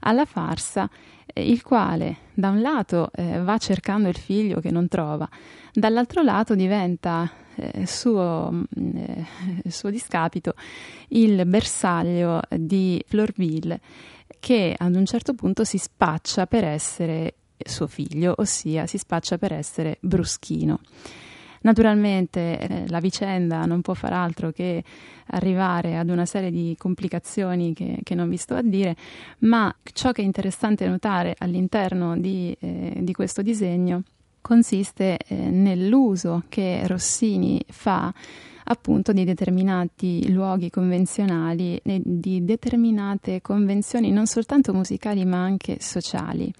alla farsa, eh, il quale da un lato eh, va cercando il figlio che non trova, dall'altro lato diventa eh, suo, mm, eh, suo discapito il bersaglio di Florville che ad un certo punto si spaccia per essere suo figlio, ossia si spaccia per essere bruschino. Naturalmente eh, la vicenda non può far altro che arrivare ad una serie di complicazioni che, che, non vi sto a dire, ma ciò che è interessante notare all'interno di, eh, di questo disegno consiste eh, nell'uso che Rossini fa appunto di determinati luoghi convenzionali e di determinate convenzioni non soltanto musicali ma anche sociali.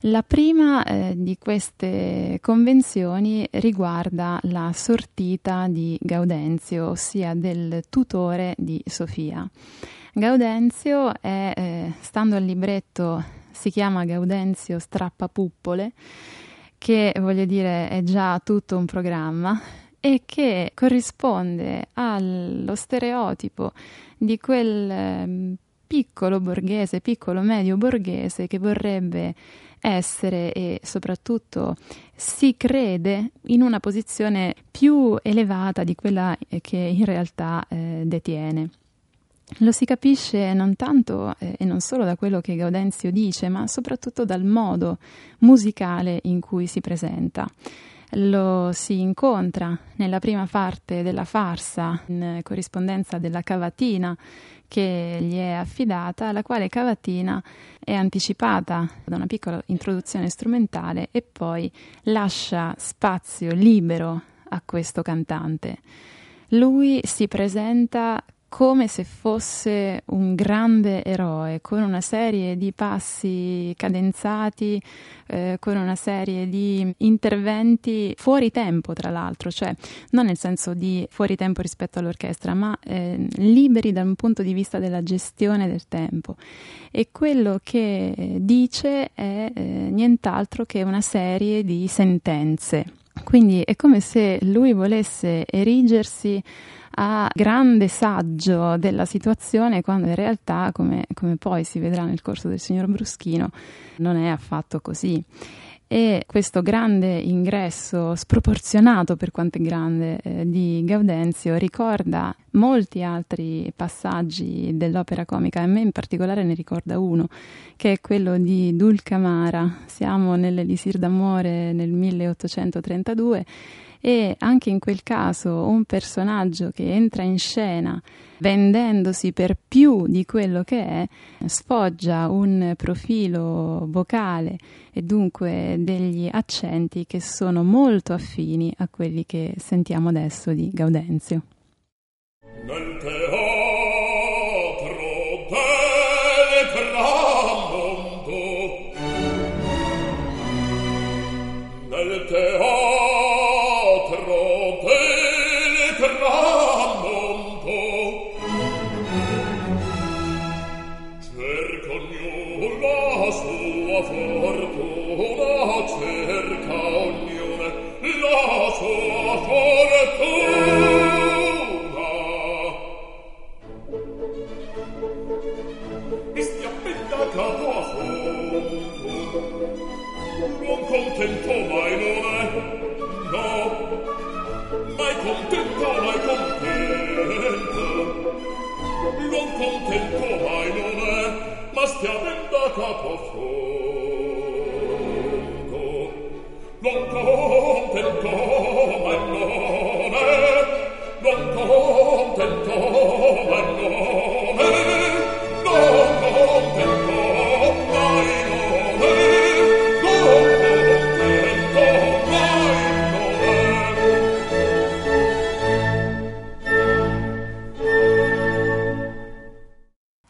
La prima eh, di queste convenzioni riguarda la sortita di Gaudenzio, ossia del tutore di Sofia. Gaudenzio è, eh, stando al libretto, si chiama Gaudenzio Strappapuppole che voglio dire è già tutto un programma e che corrisponde allo stereotipo di quel ehm, piccolo borghese, piccolo medio borghese che vorrebbe essere e soprattutto si crede in una posizione più elevata di quella che in realtà eh, detiene. Lo si capisce non tanto eh, e non solo da quello che Gaudenzio dice, ma soprattutto dal modo musicale in cui si presenta. lo si incontra nella prima parte della farsa in corrispondenza della cavatina che gli è affidata, la quale cavatina è anticipata da una piccola introduzione strumentale e poi lascia spazio libero a questo cantante. Lui si presenta come se fosse un grande eroe, con una serie di passi cadenzati, eh, con una serie di interventi fuori tempo, tra l'altro, cioè non nel senso di fuori tempo rispetto all'orchestra, ma eh, liberi da un punto di vista della gestione del tempo. E quello che dice è eh, nient'altro che una serie di sentenze. Quindi è come se lui volesse erigersi a grande saggio della situazione quando in realtà, come, come poi si vedrà nel corso del signor Bruschino, non è affatto così. E questo grande ingresso sproporzionato per quanto è grande eh, di Gaudenzio ricorda molti altri passaggi dell'opera comica e a me in particolare ne ricorda uno che è quello di Dulcamara. Siamo nell'Elisir d'amore nel 1832 e anche in quel caso un personaggio che entra in scena vendendosi per più di quello che è, sfoggia un profilo vocale e dunque degli accenti che sono molto affini a quelli che sentiamo adesso di Gaudenzio.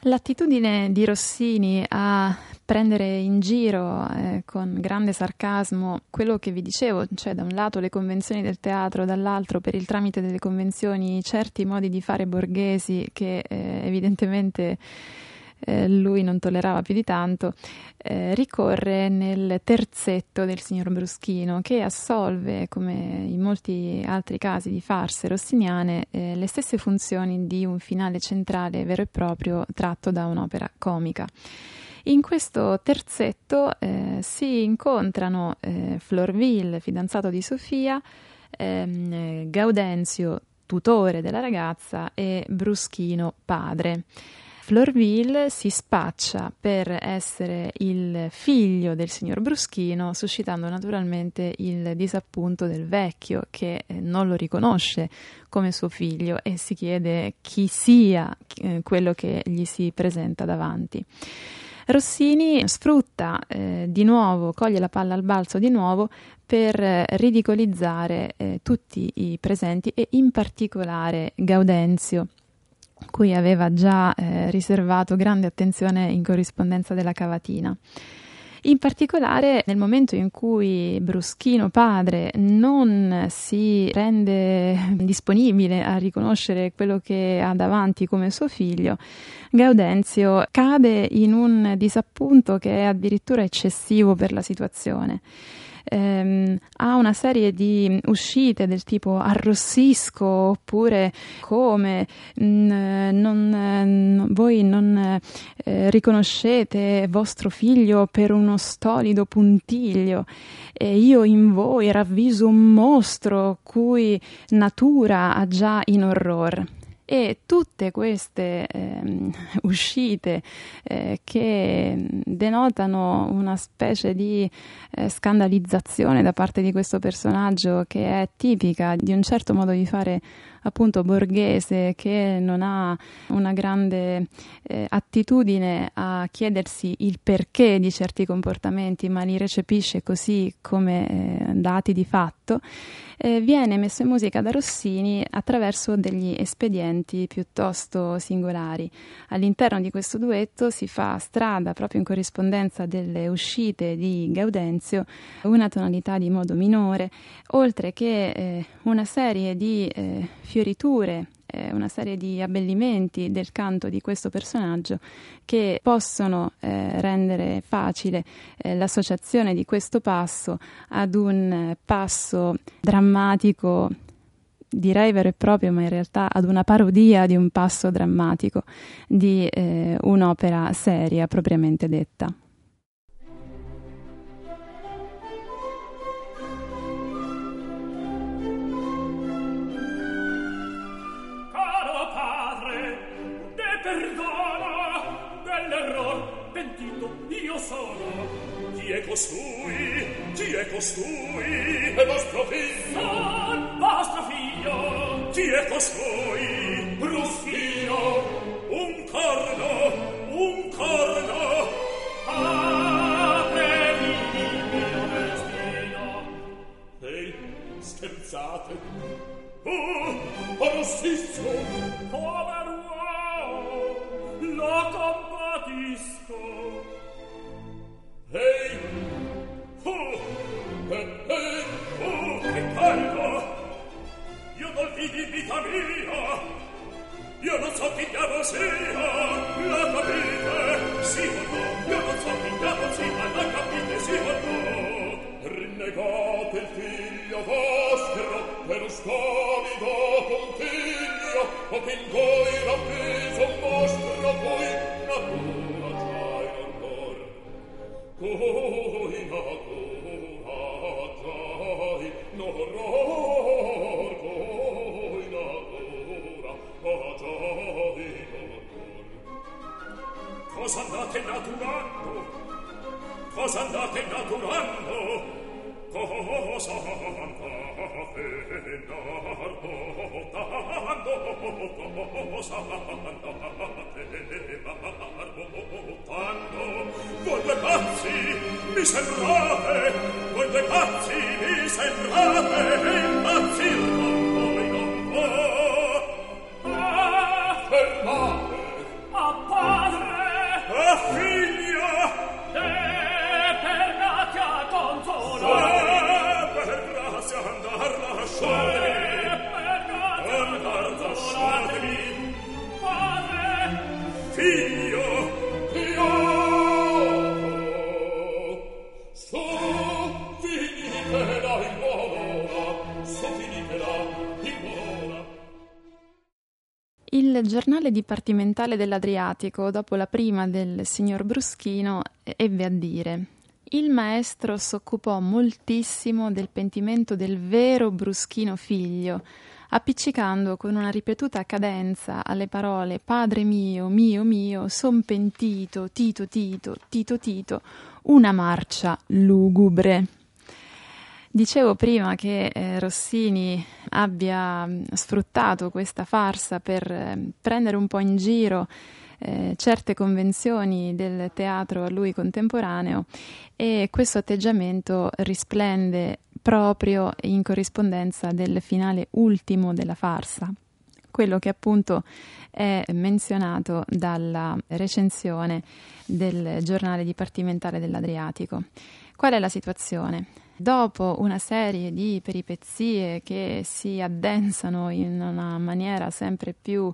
L'attitudine di Rossini a prendere in giro eh, con grande sarcasmo quello che vi dicevo, cioè da un lato le convenzioni del teatro, dall'altro per il tramite delle convenzioni certi modi di fare borghesi che eh, evidentemente eh, lui non tollerava più di tanto, eh, ricorre nel terzetto del signor Bruschino che assolve, come in molti altri casi di farse rossiniane, eh, le stesse funzioni di un finale centrale vero e proprio tratto da un'opera comica. In questo terzetto eh, si incontrano eh, Florville, fidanzato di Sofia, ehm, Gaudenzio, tutore della ragazza, e Bruschino, padre. Florville si spaccia per essere il figlio del signor Bruschino, suscitando naturalmente il disappunto del vecchio che eh, non lo riconosce come suo figlio e si chiede chi sia eh, quello che gli si presenta davanti. Rossini sfrutta eh, di nuovo, coglie la palla al balzo di nuovo per eh, ridicolizzare eh, tutti i presenti e in particolare Gaudenzio cui aveva già eh, riservato grande attenzione in corrispondenza della cavatina. In particolare nel momento in cui Bruschino padre non si rende disponibile a riconoscere quello che ha davanti come suo figlio, Gaudenzio cade in un disappunto che è addirittura eccessivo per la situazione ehm, ha una serie di uscite del tipo arrossisco oppure come mh, mm, non, voi non eh, riconoscete vostro figlio per uno stolido puntiglio. E io in voi ravviso un mostro cui natura ha già in orror e tutte queste eh, *laughs* uscite eh, che denotano una specie di eh, scandalizzazione da parte di questo personaggio che è tipica di un certo modo di fare appunto borghese che non ha una grande eh, attitudine a chiedersi il perché di certi comportamenti, ma li recepisce così come eh, dati di fatto, eh, viene messo in musica da Rossini attraverso degli espedienti piuttosto singolari. All'interno di questo duetto si fa strada, proprio in corrispondenza delle uscite di Gaudenzio, una tonalità di modo minore, oltre che eh, una serie di eh, fioriture eh, una serie di abbellimenti del canto di questo personaggio che possono eh, rendere facile eh, l'associazione di questo passo ad un passo drammatico direi vero e proprio, ma in realtà ad una parodia di un passo drammatico di eh, un'opera seria propriamente detta. costui? Chi è costui? È vostro figlio! Son vostro figlio! Chi è costui? Bruschino, Un corno! Un corno! Aprevi il mio destino! Ehi, scherzate! Oh, rossizio! Povero uomo! Lo compatisco! Hei! Hu! Hei! Hu! Riccardo! Io non vidi vita mia! Io non so chi diavolo sia! La capite? Sì o no? Io non so chi diavolo sia! La capite? Sì o no? Rinnegate il figlio vostro per un scomido contiglio o che in voi Oh. Dipartimentale dell'Adriatico, dopo la prima del signor Bruschino, ebbe a dire il maestro s'occupò moltissimo del pentimento del vero Bruschino figlio, appiccicando con una ripetuta cadenza alle parole Padre mio, mio, mio, son pentito, Tito, Tito, Tito, Tito, una marcia lugubre. Dicevo prima che eh, Rossini abbia mh, sfruttato questa farsa per eh, prendere un po' in giro eh, certe convenzioni del teatro a lui contemporaneo e questo atteggiamento risplende proprio in corrispondenza del finale ultimo della farsa, quello che appunto è menzionato dalla recensione del giornale dipartimentale dell'Adriatico. Qual è la situazione? Dopo una serie di peripezie che si addensano in una maniera sempre più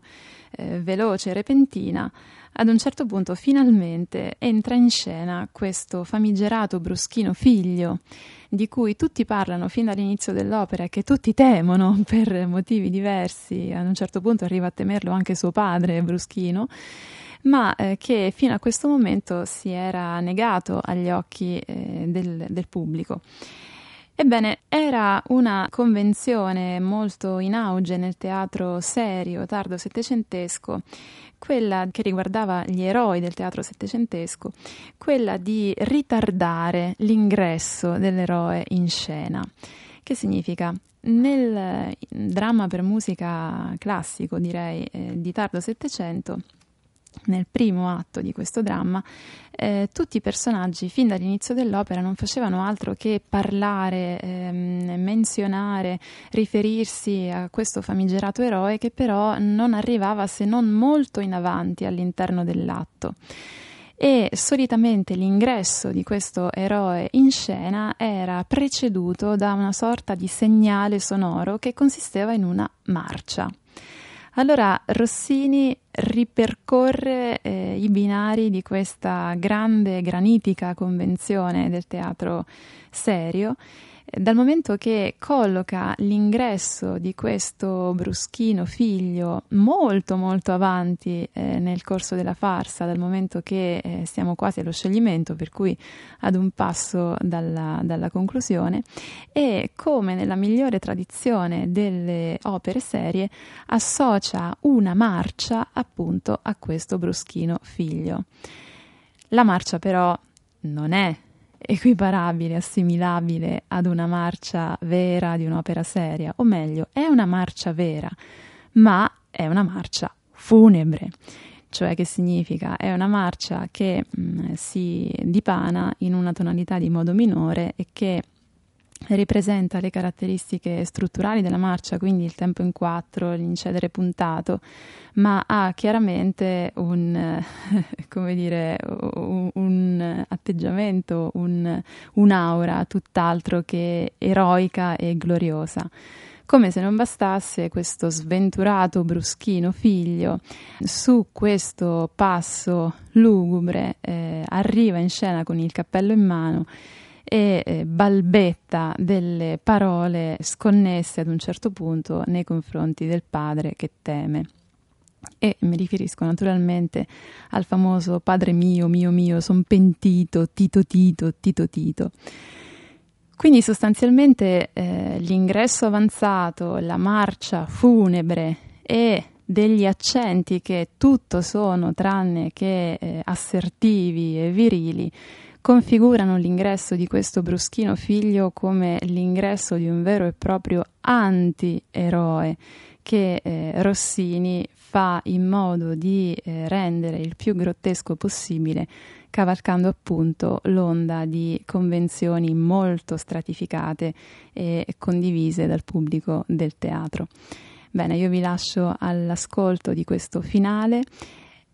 eh, veloce e repentina, ad un certo punto finalmente entra in scena questo famigerato bruschino figlio di cui tutti parlano fin dall'inizio dell'opera e che tutti temono *laughs* per motivi diversi, ad un certo punto arriva a temerlo anche suo padre Bruschino, ma eh, che fino a questo momento si era negato agli occhi eh, del, del pubblico. Ebbene, era una convenzione molto in auge nel teatro serio tardo settecentesco, quella che riguardava gli eroi del teatro settecentesco, quella di ritardare l'ingresso dell'eroe in scena. Che significa? Nel dramma per musica classico, direi, eh, di tardo Settecento, nel primo atto di questo dramma, eh, tutti i personaggi fin dall'inizio dell'opera non facevano altro che parlare, ehm, menzionare, riferirsi a questo famigerato eroe che però non arrivava se non molto in avanti all'interno dell'atto. E solitamente l'ingresso di questo eroe in scena era preceduto da una sorta di segnale sonoro che consisteva in una marcia. Allora Rossini ripercorre eh, i binari di questa grande granitica convenzione del teatro serio dal momento che colloca l'ingresso di questo bruschino figlio molto molto avanti eh, nel corso della farsa, dal momento che eh, siamo quasi allo scioglimento, per cui ad un passo dalla, dalla conclusione, e come nella migliore tradizione delle opere serie associa una marcia appunto a questo bruschino figlio. La marcia però non è equiparabile, assimilabile ad una marcia vera di un'opera seria, o meglio, è una marcia vera, ma è una marcia funebre. Cioè che significa? È una marcia che mh, mm, si dipana in una tonalità di modo minore e che ripresenta le caratteristiche strutturali della marcia, quindi il tempo in quattro, l'incedere puntato, ma ha chiaramente un, *laughs* dire, un atteggiamento, un, un'aura tutt'altro che eroica e gloriosa. Come se non bastasse questo sventurato bruschino figlio su questo passo lugubre eh, arriva in scena con il cappello in mano e eh, balbetta delle parole sconnesse ad un certo punto nei confronti del padre che teme. E mi riferisco naturalmente al famoso padre mio, mio mio, son pentito, Tito Tito, Tito Tito. Quindi sostanzialmente eh, l'ingresso avanzato, la marcia funebre e degli accenti che tutto sono tranne che eh, assertivi e virili configurano l'ingresso di questo bruschino figlio come l'ingresso di un vero e proprio anti-eroe che eh, Rossini fa in modo di eh, rendere il più grottesco possibile, cavalcando appunto l'onda di convenzioni molto stratificate e condivise dal pubblico del teatro. Bene, io vi lascio all'ascolto di questo finale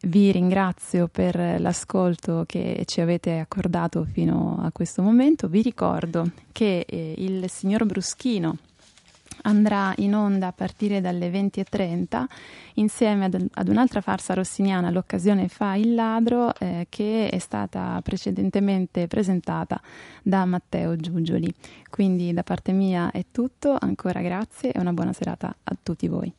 vi ringrazio per l'ascolto che ci avete accordato fino a questo momento. Vi ricordo che eh, il signor Bruschino andrà in onda a partire dalle 20.30 insieme ad, ad, un'altra farsa rossiniana, l'occasione fa il ladro, eh, che è stata precedentemente presentata da Matteo Giugioli. Quindi da parte mia è tutto, ancora grazie e una buona serata a tutti voi.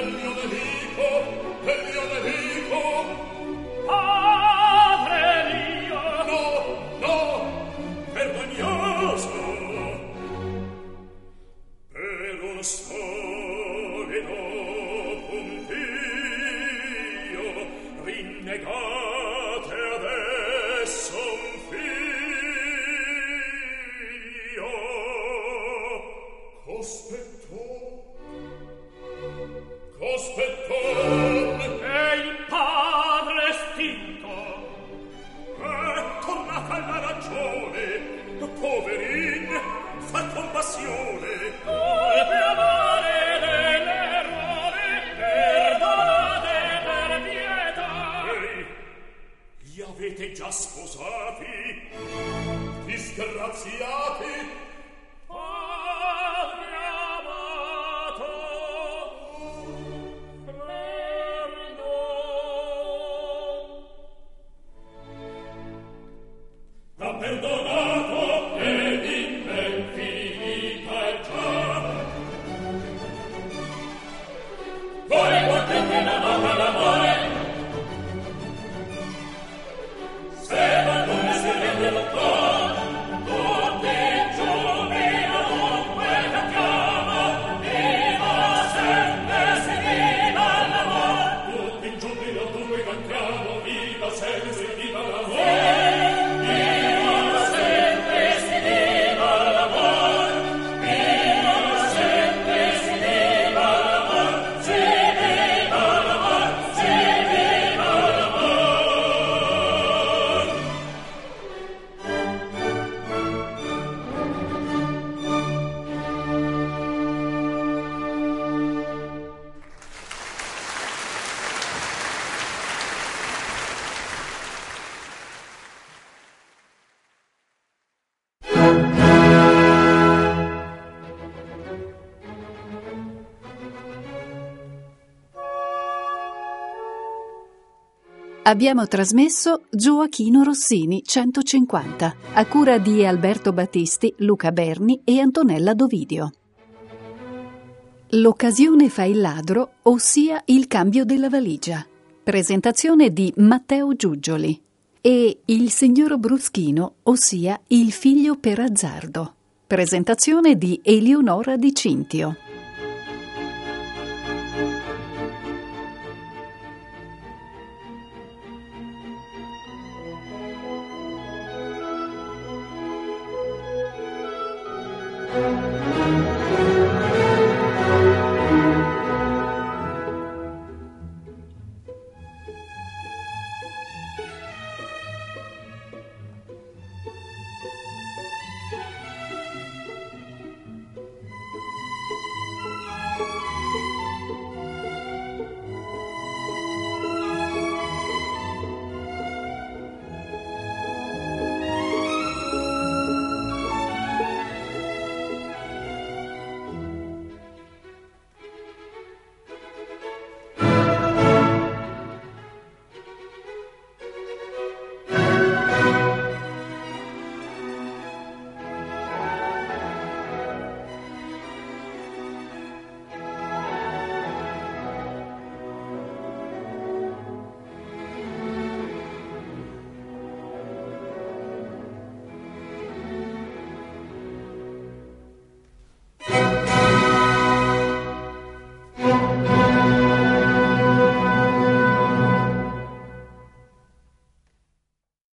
del mio nemico, del mio nemico. Ah! Abbiamo trasmesso Gioachino Rossini 150, a cura di Alberto Battisti, Luca Berni e Antonella Dovidio. L'occasione fa il ladro, ossia il cambio della valigia. Presentazione di Matteo Giuggioli e Il signor Bruschino, ossia Il figlio per azzardo. Presentazione di Eleonora Di Cintio.